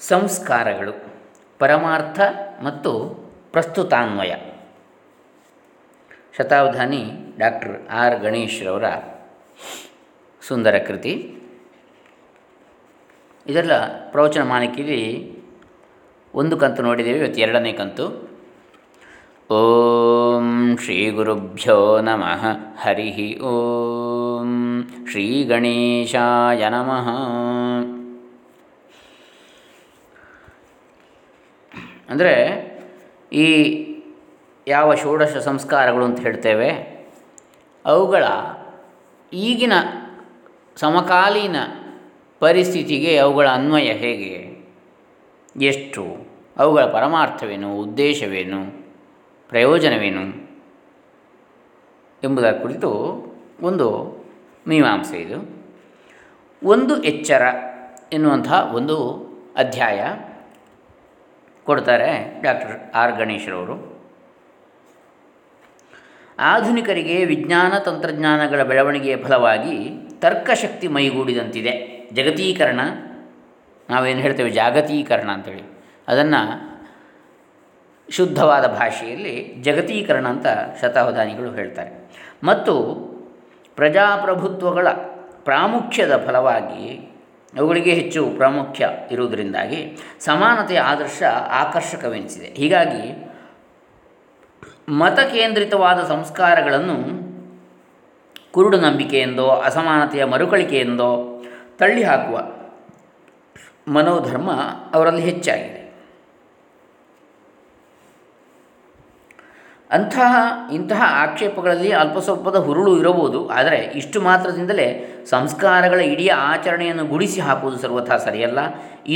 ಸಂಸ್ಕಾರಗಳು, ಪರಮಾರ್ಥ ಮತ್ತು ಪ್ರಸ್ತುತಾನ್ವಯ. ಶತಾವಧಾನಿ doctor R ಗಣೇಶ್ರವರ ಸುಂದರ ಕೃತಿ. ಇದೆಲ್ಲ ಪ್ರವಚನ ಮಾಲಿಕೆಯಲ್ಲಿ ಒಂದು ಕಂತು ನೋಡಿದ್ದೇವೆ, ಇವತ್ತು ಎರಡನೇ ಕಂತು. ಓಂ ಶ್ರೀ ಗುರುಭ್ಯೋ ನಮಃ. ಹರಿ ಓಂ ಶ್ರೀ ಗಣೇಶಾಯ ನಮಃ. ಅಂದರೆ ಈ ಯಾವ ಷೋಡಶ ಸಂಸ್ಕಾರಗಳು ಅಂತ ಹೇಳ್ತೇವೆ, ಅವುಗಳ ಈಗಿನ ಸಮಕಾಲೀನ ಪರಿಸ್ಥಿತಿಗೆ ಅವುಗಳ ಅನ್ವಯ ಹೇಗೆ? ಎಷ್ಟು? ಅವುಗಳ ಪರಮಾರ್ಥವೇನು? ಉದ್ದೇಶವೇನು? ಪ್ರಯೋಜನವೇನು? ಎಂಬುದರ ಕುರಿತು ಒಂದು ಮೀಮಾಂಸೆ ಇದು. ಒಂದು ಎಚ್ಚರ ಎನ್ನುವಂತಹ ಒಂದು ಅಧ್ಯಾಯ. ಕೊಡ್ತಾರೆ ಡಾಕ್ಟರ್ ಆರ್ ಗಣೇಶ್ರವರು. ಆಧುನಿಕರಿಗೆ ವಿಜ್ಞಾನ ತಂತ್ರಜ್ಞಾನಗಳ ಬೆಳವಣಿಗೆಯ ಫಲವಾಗಿ ತರ್ಕಶಕ್ತಿ ಮೈಗೂಡಿದಂತಿದೆ. ಜಗತೀಕರಣ, ನಾವೇನು ಹೇಳ್ತೇವೆ ಜಾಗತೀಕರಣ ಅಂತೇಳಿ. ಅದನ್ನು ಶುದ್ಧವಾದ ಭಾಷೆಯಲ್ಲಿ ಜಗತೀಕರಣ ಅಂತ ಶತಾವಧಾನಿಗಳು ಹೇಳ್ತಾರೆ. ಮತ್ತು ಪ್ರಜಾಪ್ರಭುತ್ವಗಳ ಪ್ರಾಮುಖ್ಯದ ಫಲವಾಗಿ ಅವುಗಳಿಗೆ ಹೆಚ್ಚು ಪ್ರಾಮುಖ್ಯ ಇರುವುದರಿಂದಾಗಿ ಸಮಾನತೆಯ ಆದರ್ಶ ಆಕರ್ಷಕವೆನಿಸಿದೆ. ಹೀಗಾಗಿ ಮತಕೇಂದ್ರಿತವಾದ ಸಂಸ್ಕಾರಗಳನ್ನು ಕುರುಡು ನಂಬಿಕೆಯೆಂದೋ, ಅಸಮಾನತೆಯ ಮರುಕಳಿಕೆಯೆಂದೋ ತಳ್ಳಿಹಾಕುವ ಮನೋಧರ್ಮ ಅವರಲ್ಲಿ ಹೆಚ್ಚಾಗಿದೆ. ಅಂತಹ ಇಂತಹ ಆಕ್ಷೇಪಗಳಲ್ಲಿ ಅಲ್ಪ ಸ್ವಲ್ಪದ ಹುರುಳು ಇರಬಹುದು, ಆದರೆ ಇಷ್ಟು ಮಾತ್ರದಿಂದಲೇ ಸಂಸ್ಕಾರಗಳ ಇಡೀ ಆಚರಣೆಯನ್ನು ಗುಡಿಸಿ ಹಾಕುವುದು ಸರ್ವಥಾ ಸರಿಯಲ್ಲ.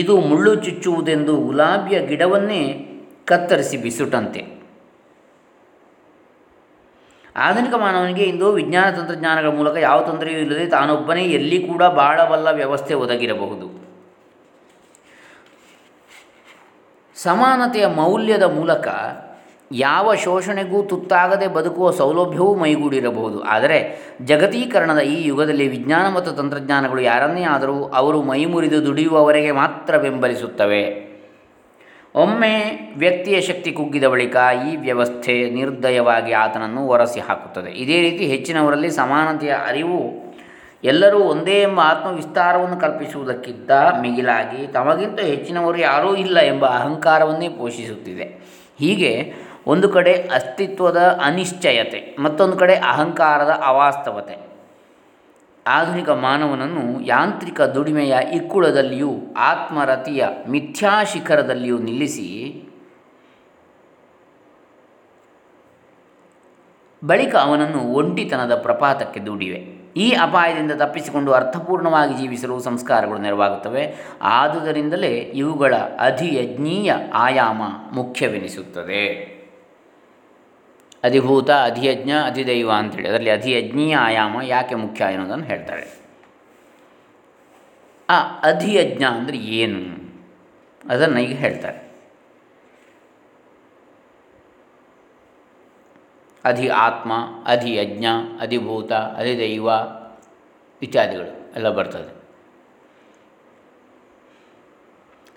ಇದು ಮುಳ್ಳು ಚುಚ್ಚುವುದೆಂದು ಗುಲಾಬಿಯ ಗಿಡವನ್ನೇ ಕತ್ತರಿಸಿ ಬಿಸುಟಂತೆ. ಆಧುನಿಕ ಮಾನವನಿಗೆ ಇಂದು ವಿಜ್ಞಾನ ತಂತ್ರಜ್ಞಾನಗಳ ಮೂಲಕ ಯಾವ ತೊಂದರೆಯೂ ಇಲ್ಲದೆ ತಾನೊಬ್ಬನೇ ಎಲ್ಲಿ ಕೂಡ ಬಾಳಬಲ್ಲ ವ್ಯವಸ್ಥೆ ಒದಗಿರಬಹುದು. ಸಮಾನತೆಯ ಮೌಲ್ಯದ ಮೂಲಕ ಯಾವ ಶೋಷಣೆಗೂ ತುತ್ತಾಗದೆ ಬದುಕುವ ಸೌಲಭ್ಯವೂ ಮೈಗೂಡಿರಬಹುದು. ಆದರೆ ಜಗತೀಕರಣದ ಈ ಯುಗದಲ್ಲಿ ವಿಜ್ಞಾನ ಮತ್ತು ತಂತ್ರಜ್ಞಾನಗಳು ಯಾರನ್ನೇ ಆದರೂ ಅವರು ಮೈಮುರಿದು ದುಡಿಯುವವರೆಗೆ ಮಾತ್ರ ಬೆಂಬಲಿಸುತ್ತವೆ. ಒಮ್ಮೆ ವ್ಯಕ್ತಿಯ ಶಕ್ತಿ ಕುಗ್ಗಿದ ಬಳಿಕ ಈ ವ್ಯವಸ್ಥೆ ನಿರ್ದಯವಾಗಿ ಆತನನ್ನು ಒರೆಸಿ ಹಾಕುತ್ತದೆ. ಇದೇ ರೀತಿ ಹೆಚ್ಚಿನವರಲ್ಲಿ ಸಮಾನತೆಯ ಅರಿವು ಎಲ್ಲರೂ ಒಂದೇ ಎಂಬ ಆತ್ಮವಿಸ್ತಾರವನ್ನು ಕಲ್ಪಿಸುವುದಕ್ಕಿಂತ ಮಿಗಿಲಾಗಿ ತಮಗಿಂತ ಹೆಚ್ಚಿನವರು ಯಾರೂ ಇಲ್ಲ ಎಂಬ ಅಹಂಕಾರವನ್ನೇ ಪೋಷಿಸುತ್ತಿದೆ. ಹೀಗೆ ಒಂದು ಕಡೆ ಅಸ್ತಿತ್ವದ ಅನಿಶ್ಚಯತೆ, ಮತ್ತೊಂದು ಕಡೆ ಅಹಂಕಾರದ ಅವಾಸ್ತವತೆ. ಆಧುನಿಕ ಮಾನವನನ್ನು ಯಾಂತ್ರಿಕ ದುಡಿಮೆಯ ಇಕ್ಕುಳದಲ್ಲಿಯೂ, ಆತ್ಮರತಿಯ ಮಿಥ್ಯಾಶಿಖರದಲ್ಲಿಯೂ ನಿಲ್ಲಿಸಿ, ಬಳಿಕ ಅವನನ್ನು ಒಂಟಿತನದ ಪ್ರಪಾತಕ್ಕೆ ದುಡಿವೆ. ಈ ಅಪಾಯದಿಂದ ತಪ್ಪಿಸಿಕೊಂಡು ಅರ್ಥಪೂರ್ಣವಾಗಿ ಜೀವಿಸಲು ಸಂಸ್ಕಾರಗಳು ನೆರವಾಗುತ್ತವೆ. ಆದುದರಿಂದಲೇ ಇವುಗಳ ಅಧಿಯಜ್ಞೀಯ ಆಯಾಮ ಮುಖ್ಯವೆನಿಸುತ್ತದೆ. ಅಧಿಭೂತ, ಅಧಿಯಜ್ಞ, ಅಧಿದೈವ ಅಂತೇಳಿ. ಅದರಲ್ಲಿ ಅಧಿಯಜ್ಞೀಯ ಆಯಾಮ ಯಾಕೆ ಮುಖ್ಯ ಎನ್ನುವುದನ್ನು ಹೇಳ್ತಾರೆ. ಆ ಅಧಿಯಜ್ಞ ಅಂದರೆ ಏನು? ಅದನ್ನು ಈಗ ಹೇಳ್ತಾರೆ. ಅಧಿ ಆತ್ಮ, ಅಧಿಯಜ್ಞ, ಅಧಿಭೂತ, ಅಧಿದೈವ ಇತ್ಯಾದಿಗಳು ಎಲ್ಲ ಬರ್ತದೆ.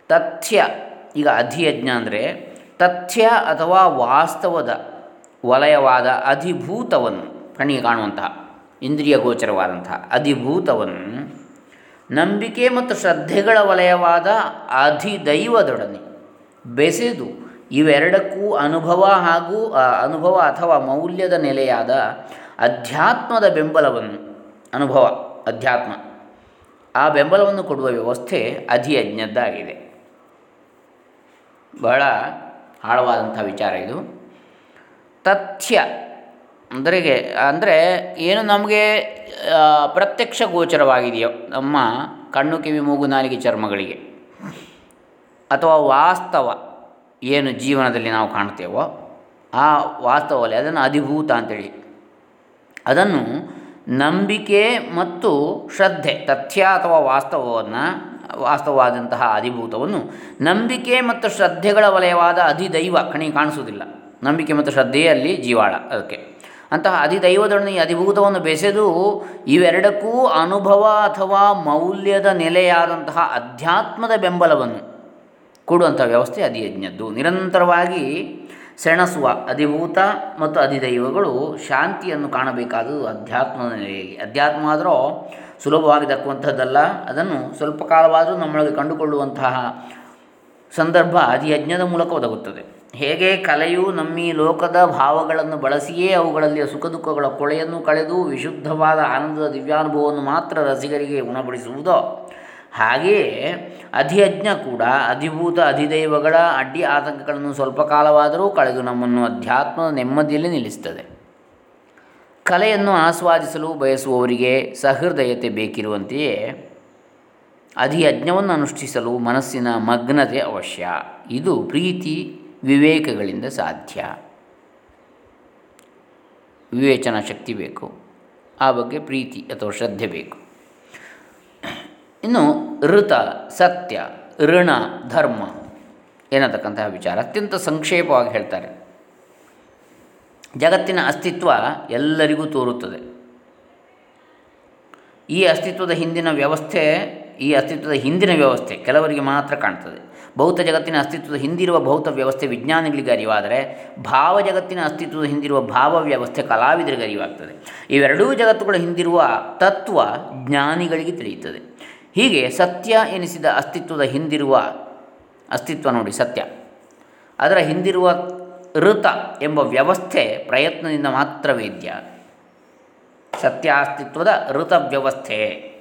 ತಥ್ಯ, ಈಗ ಅಧಿಯಜ್ಞ ಅಂದರೆ ತಥ್ಯ ಅಥವಾ ವಾಸ್ತವದ ವಲಯವಾದ ಅಧಿಭೂತವನ್ನು ಕಣ್ಣಿಗೆ ಕಾಣುವಂತಹ ಇಂದ್ರಿಯ ಗೋಚರವಾದಂತಹ ಅಧಿಭೂತವನ್ನು ನಂಬಿಕೆ ಮತ್ತು ಶ್ರದ್ಧೆಗಳ ವಲಯವಾದ ಅಧಿದೈವದೊಡನೆ ಬೆಸೆದು ಇವೆರಡಕ್ಕೂ ಅನುಭವ ಹಾಗೂ ಅನುಭವ ಅಥವಾ ಮೌಲ್ಯದ ನೆಲೆಯಾದ ಅಧ್ಯಾತ್ಮದ ಬೆಂಬಲವನ್ನು ಅನುಭವ, ಅಧ್ಯಾತ್ಮ. ಆ ಬೆಂಬಲವನ್ನು ಕೊಡುವ ವ್ಯವಸ್ಥೆ ಅಧಿಯಜ್ಞದ್ದಾಗಿದೆ. ಬಹಳ ಆಳವಾದಂಥ ವಿಚಾರ ಇದು. ತಥ್ಯ. ಅಂದರೆ ಅಂದರೆ ಏನು ನಮಗೆ ಪ್ರತ್ಯಕ್ಷ ಗೋಚರವಾಗಿದೆಯೋ ನಮ್ಮ ಕಣ್ಣು, ಕಿವಿ, ಮೂಗು, ನಾಲಿಗೆ ಚರ್ಮಗಳಿಗೆ. ಅಥವಾ ವಾಸ್ತವ ಏನು ಜೀವನದಲ್ಲಿ ನಾವು ಕಾಣ್ತೇವೋ, ಆ ವಾಸ್ತವಲ್ಲಿ ಅದನ್ನು ಅಧಿಭೂತ ಅಂತೇಳಿ. ಅದನ್ನು ನಂಬಿಕೆ ಮತ್ತು ಶ್ರದ್ಧೆ, ತಥ್ಯ ಅಥವಾ ವಾಸ್ತವವನ್ನು, ವಾಸ್ತವವಾದಂತಹ ಅಧಿಭೂತವನ್ನು ನಂಬಿಕೆ ಮತ್ತು ಶ್ರದ್ಧೆಗಳ ವಲಯವಾದ ಅಧಿದೈವ ಕಣಿ ಕಾಣಿಸುವುದಿಲ್ಲ. ನಂಬಿಕೆ ಮತ್ತು ಶ್ರದ್ಧೆಯಲ್ಲಿ ಜೀವಾಳ ಅದಕ್ಕೆ. ಅಂತಹ ಅಧಿದೈವದೊಡನೆ ಅಧಿಭೂತವನ್ನು ಬೆಸೆದು ಇವೆರಡಕ್ಕೂ ಅನುಭವ ಅಥವಾ ಮೌಲ್ಯದ ನೆಲೆಯಾದಂತಹ ಅಧ್ಯಾತ್ಮದ ಬೆಂಬಲವನ್ನು ಕೊಡುವಂಥ ವ್ಯವಸ್ಥೆ ಅಧಿಯಜ್ಞದ್ದು. ನಿರಂತರವಾಗಿ ಸೆಣಸುವ ಅಧಿಭೂತ ಮತ್ತು ಅಧಿದೈವಗಳು ಶಾಂತಿಯನ್ನು ಕಾಣಬೇಕಾದ ಅಧ್ಯಾತ್ಮದ ನೆಲೆಯಲ್ಲಿ. ಅಧ್ಯಾತ್ಮ ಆದರೂ ಸುಲಭವಾಗಿ ದಕ್ಕುವಂಥದ್ದಲ್ಲ. ಅದನ್ನು ಸ್ವಲ್ಪ ಕಾಲವಾದರೂ ನಮ್ಮೊಳಗೆ ಕಂಡುಕೊಳ್ಳುವಂತಹ ಸಂದರ್ಭ ಅಧಿಯಜ್ಞದ ಮೂಲಕ ಒದಗುತ್ತದೆ. ಹೇಗೆ ಕಲೆಯು ನಮ್ಮಿ ಲೋಕದ ಭಾವಗಳನ್ನು ಬಳಸಿಯೇ ಅವುಗಳಲ್ಲಿಯ ಸುಖ ದುಃಖಗಳ ಕೊಳೆಯನ್ನು ಕಳೆದು ವಿಶುದ್ಧವಾದ ಆನಂದದ ದಿವ್ಯಾನುಭವವನ್ನು ಮಾತ್ರ ರಸಿಗರಿಗೆ ಉಣಬಡಿಸುವುದೋ? ಹಾಗೆಯೇ ಅಧಿಯಜ್ಞ ಕೂಡ ಅಧಿಭೂತ ಅಧಿದೈವಗಳ ಅಡ್ಡಿ ಆತಂಕಗಳನ್ನು ಸ್ವಲ್ಪ ಕಾಲವಾದರೂ ಕಳೆದು ನಮ್ಮನ್ನು ಅಧ್ಯಾತ್ಮದ ನೆಮ್ಮದಿಯಲ್ಲಿ ನಿಲ್ಲಿಸುತ್ತದೆ. ಕಲೆಯನ್ನು ಆಸ್ವಾದಿಸಲು ಬಯಸುವವರಿಗೆ ಸಹೃದಯತೆ ಬೇಕಿರುವಂತೆಯೇ ಅಧಿಯಜ್ಞವನ್ನು ಅನುಷ್ಠಿಸಲು ಮನಸ್ಸಿನ ಮಗ್ನತೆ ಅವಶ್ಯ. ಇದು ಪ್ರೀತಿ ವಿವೇಕಗಳಿಂದ ಸಾಧ್ಯ. ವಿವೇಚನಾ ಶಕ್ತಿ ಬೇಕು. ಆ ಬಗ್ಗೆ ಪ್ರೀತಿ ಅಥವಾ ಶ್ರದ್ಧೆ ಬೇಕು. ಇನ್ನು ಋತ, ಸತ್ಯ, ಋಣ, ಧರ್ಮ ಏನತಕ್ಕಂತಹ ವಿಚಾರ ಅತ್ಯಂತ ಸಂಕ್ಷೇಪವಾಗಿ ಹೇಳ್ತಾರೆ. ಜಗತ್ತಿನ ಅಸ್ತಿತ್ವ ಎಲ್ಲರಿಗೂ ತೋರುತ್ತದೆ. ಈ ಅಸ್ತಿತ್ವದ ಹಿಂದಿನ ವ್ಯವಸ್ಥೆ ಈ ಅಸ್ತಿತ್ವದ ಹಿಂದಿನ ವ್ಯವಸ್ಥೆ ಕೆಲವರಿಗೆ ಮಾತ್ರ ಕಾಣ್ತದೆ. ಭೌತ ಜಗತ್ತಿನ ಅಸ್ತಿತ್ವದ ಹಿಂದಿರುವ ಭೌತ ವ್ಯವಸ್ಥೆ ವಿಜ್ಞಾನಿಗಳಿಗೆ ಅರಿವಾದರೆ ಭಾವ ಜಗತ್ತಿನ ಅಸ್ತಿತ್ವದ ಹಿಂದಿರುವ ಭಾವ ವ್ಯವಸ್ಥೆ ಕಲಾವಿದರಿಗೆ ಅರಿವಾಗ್ತದೆ. ಇವೆರಡೂ ಜಗತ್ತುಗಳ ಹಿಂದಿರುವ ತತ್ವ ಜ್ಞಾನಿಗಳಿಗೆ ತಿಳಿಯುತ್ತದೆ. ಹೀಗೆ ಸತ್ಯ ಎನಿಸಿದ ಅಸ್ತಿತ್ವದ ಹಿಂದಿರುವ ಅಸ್ತಿತ್ವ ನೋಡಿ ಸತ್ಯ. ಅದರ ಹಿಂದಿರುವ ಋತ ಎಂಬ ವ್ಯವಸ್ಥೆ ಪ್ರಯತ್ನದಿಂದ ಮಾತ್ರ ವೇದ್ಯ. ಸತ್ಯ ಅಸ್ತಿತ್ವದ ಋತ ವ್ಯವಸ್ಥೆ.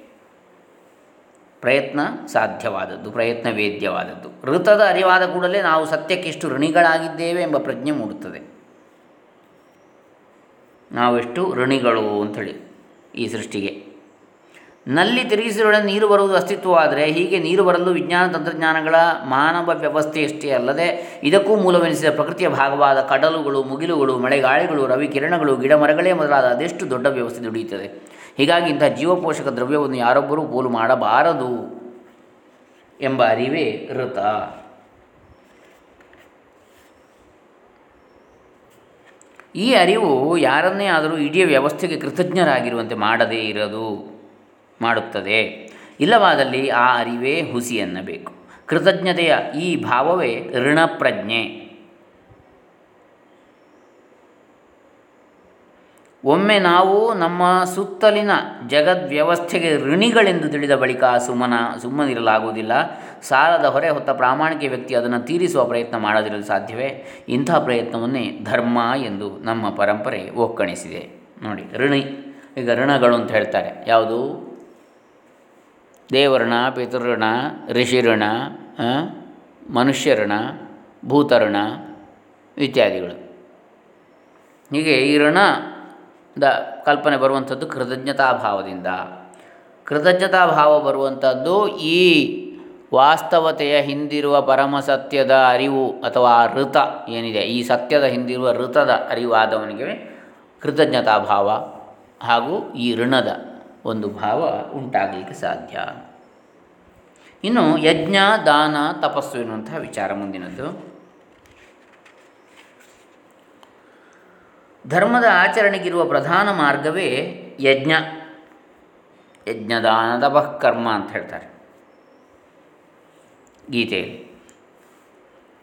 ಪ್ರಯತ್ನ ಸಾಧ್ಯವಾದದ್ದು, ಪ್ರಯತ್ನ ವೇದ್ಯವಾದದ್ದು. ಋತದ ಅರಿವಾದ ಕೂಡಲೇ ನಾವು ಸತ್ಯಕ್ಕೆಷ್ಟು ಋಣಿಗಳಾಗಿದ್ದೇವೆ ಎಂಬ ಪ್ರಜ್ಞೆ ಮೂಡುತ್ತದೆ. ನಾವೆಷ್ಟು ಋಣಿಗಳು ಅಂಥೇಳಿ ಈ ಸೃಷ್ಟಿಗೆ. ನಲ್ಲಿ ತಿರುಗಿಸಿರೋಣ ನೀರು ಬರುವುದು ಅಸ್ತಿತ್ವವಾದರೆ ಹೀಗೆ ನೀರು ಬರಲು ವಿಜ್ಞಾನ ತಂತ್ರಜ್ಞಾನಗಳ ಮಾನವ ವ್ಯವಸ್ಥೆಯಷ್ಟೇ ಅಲ್ಲದೆ ಇದಕ್ಕೂ ಮೂಲವೆನಿಸಿದ ಪ್ರಕೃತಿಯ ಭಾಗವಾದ ಕಡಲುಗಳು, ಮುಗಿಲುಗಳು, ಮಳೆಗಾಳಿಗಳು ರವಿ ಕಿರಣಗಳು ಗಿಡಮರಗಳೇ ಮೊದಲಾದ ಅದೆಷ್ಟು ದೊಡ್ಡ ವ್ಯವಸ್ಥೆ ದುಡಿಯುತ್ತದೆ. ಹೀಗಾಗಿ ಇಂಥ ಜೀವಪೋಷಕ ದ್ರವ್ಯವನ್ನು ಯಾರೊಬ್ಬರೂ ಪೋಲು ಮಾಡಬಾರದು ಎಂಬ ಅರಿವೇ ಋತ ಈ ಅರಿವು ಯಾರನ್ನೇ ಆದರೂ ಇಡೀ ವ್ಯವಸ್ಥೆಗೆ ಕೃತಜ್ಞರಾಗಿರುವಂತೆ ಮಾಡದೇ ಇರದು, ಮಾಡುತ್ತದೆ. ಇಲ್ಲವಾದಲ್ಲಿ ಆ ಅರಿವೇ ಹುಸಿ ಎನ್ನಬೇಕು. ಕೃತಜ್ಞತೆಯ ಈ ಭಾವವೇ ಋಣಪ್ರಜ್ಞೆ. ಒಮ್ಮೆ ನಾವು ನಮ್ಮ ಸುತ್ತಲಿನ ಜಗದ್ವ್ಯವಸ್ಥೆಗೆ ಋಣಿಗಳೆಂದು ತಿಳಿದ ಬಳಿಕ ಸುಮ್ಮನ ಸುಮ್ಮನಿರಲಾಗುವುದಿಲ್ಲ. ಸಾಲದ ಹೊರೆ ಹೊತ್ತ ಪ್ರಾಮಾಣಿಕ ವ್ಯಕ್ತಿ ಅದನ್ನು ತೀರಿಸುವ ಪ್ರಯತ್ನ ಮಾಡದಿರಲು ಸಾಧ್ಯವೇ? ಇಂಥ ಪ್ರಯತ್ನವನ್ನೇ ಧರ್ಮ ಎಂದು ನಮ್ಮ ಪರಂಪರೆ ಒಕ್ಕಣಿಸಿದೆ. ನೋಡಿ, ಋಣಿ, ಈಗ ಋಣಗಳು ಅಂತ ಹೇಳ್ತಾರೆ. ಯಾವುದು? ದೇವಋಣ, ಪಿತೃಋಣ, ಋಷಿಋಣ ಮನುಷ್ಯಋಣ, ಭೂತಋಣ ಇತ್ಯಾದಿಗಳು. ಹೀಗೆ ಈ ಋಣದ ಕಲ್ಪನೆ ಬರುವಂಥದ್ದು ಕೃತಜ್ಞತಾಭಾವದಿಂದ ಕೃತಜ್ಞತಾಭಾವ ಬರುವಂಥದ್ದು ಈ ವಾಸ್ತವತೆಯ ಹಿಂದಿರುವ ಪರಮ ಸತ್ಯದ ಅರಿವು ಅಥವಾ ಋತ ಏನಿದೆ, ಈ ಸತ್ಯದ ಹಿಂದಿರುವ ಋತದ ಅರಿವಾದವನಿಗೆ ಕೃತಜ್ಞತಾಭಾವ ಹಾಗೂ ಈ ಋಣದ ಒಂದು ಭಾವ ಉಂಟಾಗಲಿಕ್ಕೆ ಸಾಧ್ಯ. ಇನ್ನು ಯಜ್ಞ, ದಾನ, ತಪಸ್ಸು ಎನ್ನುವಂತಹ ವಿಚಾರ ಮುಂದಿನದ್ದು. ಧರ್ಮದ ಆಚರಣೆಗಿರುವ ಪ್ರಧಾನ ಮಾರ್ಗವೇ ಯಜ್ಞ. ಯಜ್ಞದಾನ ತಪಃಕರ್ಮ ಅಂತ ಹೇಳ್ತಾರೆ ಗೀತೆಯಲ್ಲಿ.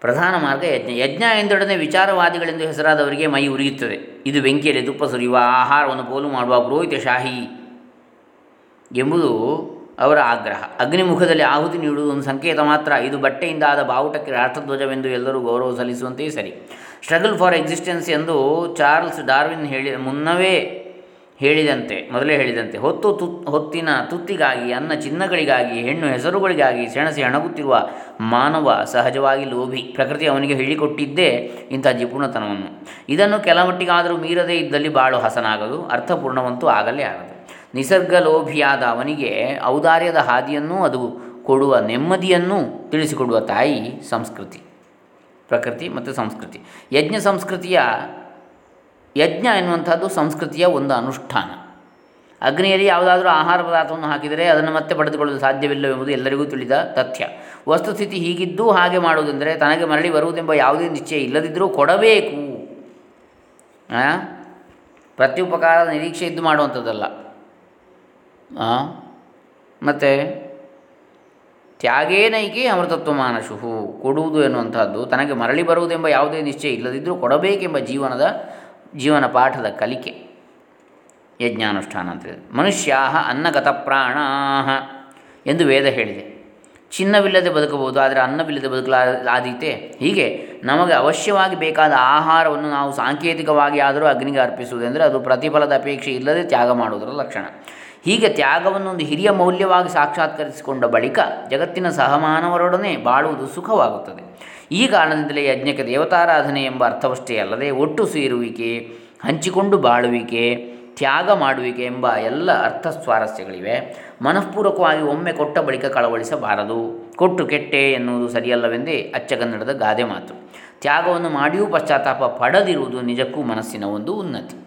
ಪ್ರಧಾನ ಮಾರ್ಗ ಯಜ್ಞ. ಯಜ್ಞ ಎಂದೊಡನೆ ವಿಚಾರವಾದಿಗಳೆಂದು ಹೆಸರಾದವರಿಗೆ ಮೈ ಉರಿಯುತ್ತದೆ. ಇದು ಬೆಂಕಿಯಲ್ಲಿ ತುಪ್ಪ ಸುರಿಯುವ ಆಹಾರವನ್ನು ಪೋಲು ಮಾಡುವ ಪುರೋಹಿತಶಾಹಿ ಎಂಬುದು ಅವರ ಆಗ್ರಹ. ಅಗ್ನಿಮುಖದಲ್ಲಿ ಆಹುತಿ ನೀಡುವುದು ಒಂದು ಸಂಕೇತ ಮಾತ್ರ. ಇದು ಬಟ್ಟೆಯಿಂದ ಆದ ಬಾವುಟಕ್ಕೆ ರಾಷ್ಟ್ರಧ್ವಜವೆಂದು ಎಲ್ಲರೂ ಗೌರವ ಸಲ್ಲಿಸುವಂತೆಯೇ ಸರಿ. ಸ್ಟ್ರಗಲ್ ಫಾರ್ ಎಕ್ಸಿಸ್ಟೆನ್ಸ್ ಎಂದು ಚಾರ್ಲ್ಸ್ ಡಾರ್ವಿನ್ ಹೇಳಿ, ಮುನ್ನವೇ ಹೇಳಿದಂತೆ, ಮೊದಲೇ ಹೇಳಿದಂತೆ, ಹೊತ್ತು ತುತ್ ಹೊತ್ತಿನ ತುತ್ತಿಗಾಗಿ, ಅನ್ನ ಚಿನ್ನಗಳಿಗಾಗಿ, ಹೆಣ್ಣು ಹೆಸರುಗಳಿಗಾಗಿ ಸೆಣಸಿ ಅಣಗುತ್ತಿರುವ ಮಾನವ ಸಹಜವಾಗಿ ಲೋಭಿ. ಪ್ರಕೃತಿ ಅವನಿಗೆ ಹೇಳಿಕೊಟ್ಟಿದ್ದೇ ಇಂಥ ಜಿಪುಣತನವನ್ನು ಇದನ್ನು ಕೆಲಮಟ್ಟಿಗಾದರೂ ಮೀರದೇ ಇದ್ದಲ್ಲಿ ಬಾಳು ಹಸನಾಗದು, ಅರ್ಥಪೂರ್ಣವಂತೂ ಆಗಲೇ ಆಗದು. ನಿಸರ್ಗಲೋಭಿಯಾದ ಅವನಿಗೆ ಔದಾರ್ಯದ ಹಾದಿಯನ್ನೂ ಅದು ಕೊಡುವ ನೆಮ್ಮದಿಯನ್ನೂ ತಿಳಿಸಿಕೊಡುವ ತಾಯಿ ಸಂಸ್ಕೃತಿ. ಪ್ರಕೃತಿ ಮತ್ತು ಸಂಸ್ಕೃತಿ. ಯಜ್ಞ ಸಂಸ್ಕೃತಿಯ, ಯಜ್ಞ ಎನ್ನುವಂಥದ್ದು ಸಂಸ್ಕೃತಿಯ ಒಂದು ಅನುಷ್ಠಾನ. ಅಗ್ನಿಯಲ್ಲಿ ಯಾವುದಾದರೂ ಆಹಾರ ಪದಾರ್ಥವನ್ನು ಹಾಕಿದರೆ ಅದನ್ನು ಮತ್ತೆ ಪಡೆದುಕೊಳ್ಳಲು ಸಾಧ್ಯವಿಲ್ಲವೆಂಬುದು ಎಲ್ಲರಿಗೂ ತಿಳಿದ ತಥ್ಯ. ವಸ್ತುಸ್ಥಿತಿ ಹೀಗಿದ್ದೂ ಹಾಗೆ ಮಾಡುವುದೆಂದರೆ ತನಗೆ ಮರಳಿ ಬರುವುದೆಂಬ ಯಾವುದೇ ನಿಶ್ಚಯ ಇಲ್ಲದಿದ್ದರೂ ಕೊಡಬೇಕು. ಪ್ರತ್ಯುಪಕಾರದ ನಿರೀಕ್ಷೆ ಇದ್ದು ಮಾಡುವಂಥದ್ದಲ್ಲ. ಮತ್ತು ತ್ಯಾಗೇನೈಕೆ ಅಮೃತತ್ವ ಮಾನಶುಹು ಕೊಡುವುದು ಎನ್ನುವಂಥದ್ದು ತನಗೆ ಮರಳಿ ಬರುವುದೆಂಬ ಯಾವುದೇ ನಿಶ್ಚಯ ಇಲ್ಲದಿದ್ದರೂ ಕೊಡಬೇಕೆಂಬ ಜೀವನದ ಜೀವನ ಪಾಠದ ಕಲಿಕೆ. ಯಜ್ಞಾನುಷ್ಠಾನ ಅಂತ ಮನುಷ್ಯಾ ಅನ್ನಗತ ಪ್ರಾಣ ಎಂದು ವೇದ ಹೇಳಿದೆ. ಚಿನ್ನವಿಲ್ಲದೆ ಬದುಕಬಹುದು, ಆದರೆ ಅನ್ನವಿಲ್ಲದೆ ಬದುಕಲಾದೀತೆ ಹೀಗೆ ನಮಗೆ ಅವಶ್ಯವಾಗಿ ಬೇಕಾದ ಆಹಾರವನ್ನು ನಾವು ಸಾಂಕೇತಿಕವಾಗಿ ಆದರೂ ಅಗ್ನಿಗೆ ಅರ್ಪಿಸುವುದೆಂದರೆ ಅದು ಪ್ರತಿಫಲದ ಅಪೇಕ್ಷೆ ಇಲ್ಲದೆ ತ್ಯಾಗ ಮಾಡುವುದರ ಲಕ್ಷಣ. ಹೀಗೆ ತ್ಯಾಗವನ್ನು ಒಂದು ಹಿರಿಯ ಮೌಲ್ಯವಾಗಿ ಸಾಕ್ಷಾತ್ಕರಿಸಿಕೊಂಡ ಬಳಿಕ ಜಗತ್ತಿನ ಸಹಮಾನವರೊಡನೆ ಬಾಳುವುದು ಸುಖವಾಗುತ್ತದೆ. ಈ ಕಾರಣದಿಂದಲೇ ಯಜ್ಞಕ್ಕೆ ದೇವತಾರಾಧನೆ ಎಂಬ ಅರ್ಥವಷ್ಟೇ ಅಲ್ಲದೆ ಒಟ್ಟು ಸೇರುವಿಕೆ, ಹಂಚಿಕೊಂಡು ಬಾಳುವಿಕೆ, ತ್ಯಾಗ ಮಾಡುವಿಕೆ ಎಂಬ ಎಲ್ಲ ಅರ್ಥ ಸ್ವಾರಸ್ಯಗಳಿವೆ. ಮನಃಪೂರ್ವಕವಾಗಿ ಒಮ್ಮೆ ಕೊಟ್ಟ ಬಳಿಕ ಕಳವಳಿಸಬಾರದು. ಕೊಟ್ಟು ಕೆಟ್ಟೆ ಎನ್ನುವುದು ಸರಿಯಲ್ಲವೆಂದೇ ಅಚ್ಚಗನ್ನಡದ ಗಾದೆ ಮಾತು. ತ್ಯಾಗವನ್ನು ಮಾಡಿಯೂ ಪಶ್ಚಾತ್ತಾಪ ಪಡೆದಿರುವುದು ನಿಜಕ್ಕೂ ಮನಸ್ಸಿನ ಒಂದು ಉನ್ನತಿ.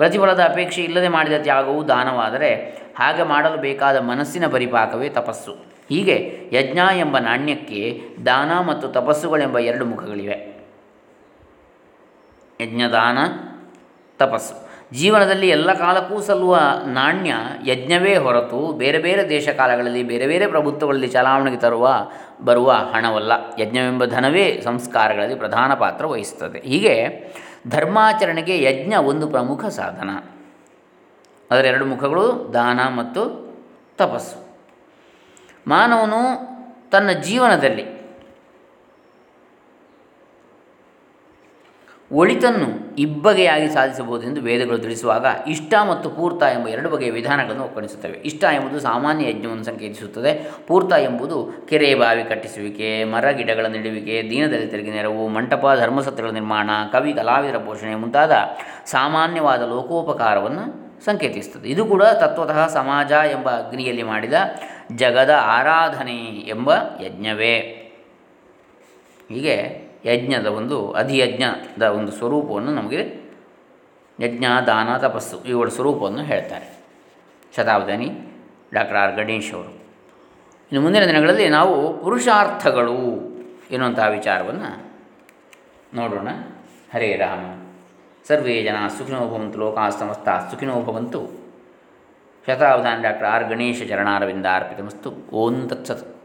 ಪ್ರತಿಫಲದ ಅಪೇಕ್ಷೆ ಇಲ್ಲದೆ ಮಾಡಿದ ತ್ಯಾಗವು ದಾನವಾದರೆ ಹಾಗೆ ಮಾಡಲು ಬೇಕಾದ ಮನಸ್ಸಿನ ಪರಿಪಾಕವೇ ತಪಸ್ಸು. ಹೀಗೆ ಯಜ್ಞ ಎಂಬ ನಾಣ್ಯಕ್ಕೆ ದಾನ ಮತ್ತು ತಪಸ್ಸುಗಳೆಂಬ ಎರಡು ಮುಖಗಳಿವೆ. ಯಜ್ಞದಾನ, ತಪಸ್ಸು. ಜೀವನದಲ್ಲಿ ಎಲ್ಲ ಕಾಲಕ್ಕೂ ಸಲ್ಲುವ ನಾಣ್ಯ ಯಜ್ಞವೇ ಹೊರತು ಬೇರೆ ಬೇರೆ ದೇಶ ಕಾಲಗಳಲ್ಲಿ ಬೇರೆ ಬೇರೆ ಪ್ರಭುತ್ವಗಳಲ್ಲಿ ಚಲಾವಣೆಗೆ ತರುವ, ಬರುವ ಹಣವಲ್ಲ. ಯಜ್ಞವೆಂಬ ಧನವೇ ಸಂಸ್ಕಾರಗಳಲ್ಲಿ ಪ್ರಧಾನ ಪಾತ್ರ ವಹಿಸುತ್ತದೆ. ಹೀಗೆ ಧರ್ಮಾಚರಣೆಗೆ ಯಜ್ಞ ಒಂದು ಪ್ರಮುಖ ಸಾಧನ. ಅದರ ಎರಡು ಮುಖಗಳು ದಾನ ಮತ್ತು ತಪಸ್ಸು. ಮಾನವನು ತನ್ನ ಜೀವನದಲ್ಲಿ ಒಳಿತನ್ನು ಇಬ್ಬಗೆಯಾಗಿ ಸಾಧಿಸಬಹುದೆಂದು ವೇದಗಳು ತಿಳಿಸುವಾಗ ಇಷ್ಟ ಮತ್ತು ಪೂರ್ತ ಎಂಬ ಎರಡು ಬಗೆಯ ವಿಧಾನಗಳನ್ನು ಒಕ್ಕಣಿಸುತ್ತವೆ ಇಷ್ಟ ಎಂಬುದು ಸಾಮಾನ್ಯ ಯಜ್ಞವನ್ನು ಸಂಕೇತಿಸುತ್ತದೆ. ಪೂರ್ತ ಎಂಬುದು ಕೆರೆ ಬಾವಿ ಕಟ್ಟಿಸುವಿಕೆ, ಮರ ಗಿಡಗಳ ನೆಡುವಿಕೆ, ದೀನದಲಿತರಿಗೆ ನೆರವು, ಮಂಟಪ ಧರ್ಮಸತ್ರಗಳ ನಿರ್ಮಾಣ, ಕವಿ, ಕಲಾವಿದರ ಪೋಷಣೆ ಮುಂತಾದ ಸಾಮಾನ್ಯವಾದ ಲೋಕೋಪಕಾರವನ್ನು ಸಂಕೇತಿಸುತ್ತದೆ. ಇದು ಕೂಡ ತತ್ವತಃ ಸಮಾಜ ಎಂಬ ಅಗ್ನಿಯಲ್ಲಿ ಮಾಡಿದ ಜಗದ ಆರಾಧನೆ ಎಂಬ ಯಜ್ಞವೇ. ಹೀಗೆ ಯಜ್ಞದ ಒಂದು ಅಧಿಯಜ್ಞದ ಒಂದು ಸ್ವರೂಪವನ್ನು ನಮಗೆ ಯಜ್ಞ ದಾನ ತಪಸ್ಸು ಇವುಗಳ ಸ್ವರೂಪವನ್ನು ಹೇಳ್ತಾರೆ. ಶತಾಬ್ದನಿ ಡಾಕ್ಟರ್ ಆರ್ ಗಣೇಶ್ ಅವರು. ಇನ್ನು ಮುಂದಿನ ದಿನಗಳಲ್ಲಿ ನಾವು ಪುರುಷಾರ್ಥಗಳು ಎನ್ನುವಂತಹ ವಿಚಾರವನ್ನು ನೋಡೋಣ. ಹರೇ ರಾಮ. ಸರ್ವೇ ಜನ ಸುಖಿನೋ ಭವಂತು, ಲೋಕಾ ಸಮಸ್ತ ಸುಖಿನೋ ಭವಂತು. ಶತಾವಧಾನ ಡಾಕ್ಟರ್ ಆರ್ ಗಣೇಶ ಚರಣಾರವಿಂದ ಅರ್ಪಿತಮಸ್ತು. ಓಂ ತತ್ಸತ್.